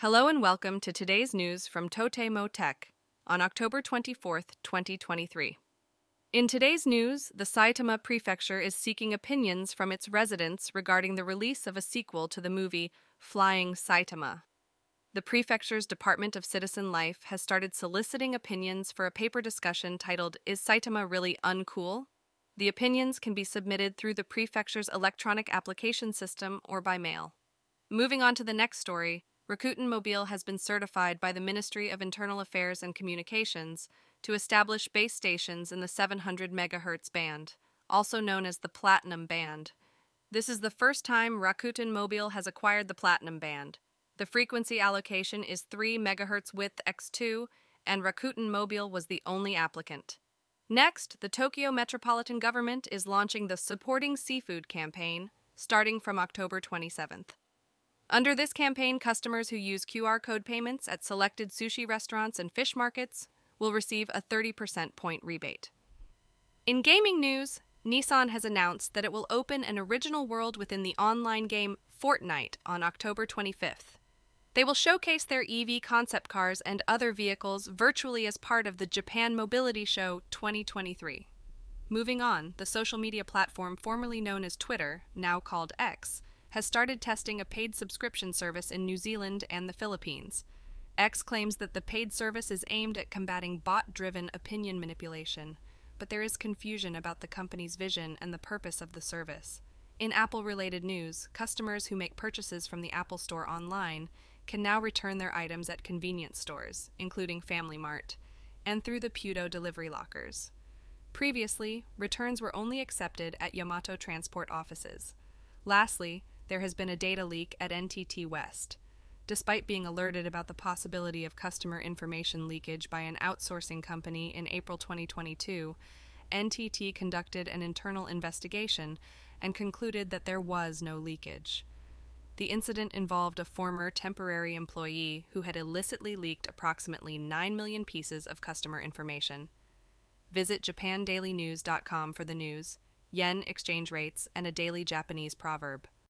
Hello and welcome to today's news from Totemo Tech on October 24th, 2023. In today's news, the Saitama Prefecture is seeking opinions from its residents regarding the release of a sequel to the movie Flying Saitama. The prefecture's Department of Citizen Life has started soliciting opinions for a paper discussion titled Is Saitama Really Uncool? The opinions can be submitted through the prefecture's electronic application system or by mail. Moving on to the next story, Rakuten Mobile has been certified by the Ministry of Internal Affairs and Communications to establish base stations in the 700 MHz band, also known as the Platinum Band. This is the first time Rakuten Mobile has acquired the Platinum Band. The frequency allocation is 3 MHz width X2, and Rakuten Mobile was the only applicant. Next, the Tokyo Metropolitan Government is launching the Supporting Seafood campaign, starting from October 27th. Under this campaign, customers who use QR code payments at selected sushi restaurants and fish markets will receive a 30% point rebate. In gaming news, Nissan has announced that it will open an original world within the online game Fortnite on October 25th. They will showcase their EV concept cars and other vehicles virtually as part of the Japan Mobility Show 2023. Moving on, the social media platform formerly known as Twitter, now called X, has started testing a paid subscription service in New Zealand and the Philippines. X claims that the paid service is aimed at combating bot driven opinion manipulation, but there is confusion about the company's vision and the purpose of the service. In Apple related news, customers who make purchases from the Apple Store online can now return their items at convenience stores, including Family Mart, and through the PUDO delivery lockers. Previously, returns were only accepted at Yamato Transport offices. Lastly, there has been a data leak at NTT West. Despite being alerted about the possibility of customer information leakage by an outsourcing company in April 2022, NTT conducted an internal investigation and concluded that there was no leakage. The incident involved a former temporary employee who had illicitly leaked approximately 9 million pieces of customer information. Visit japandailynews.com for the news, yen exchange rates, and a daily Japanese proverb.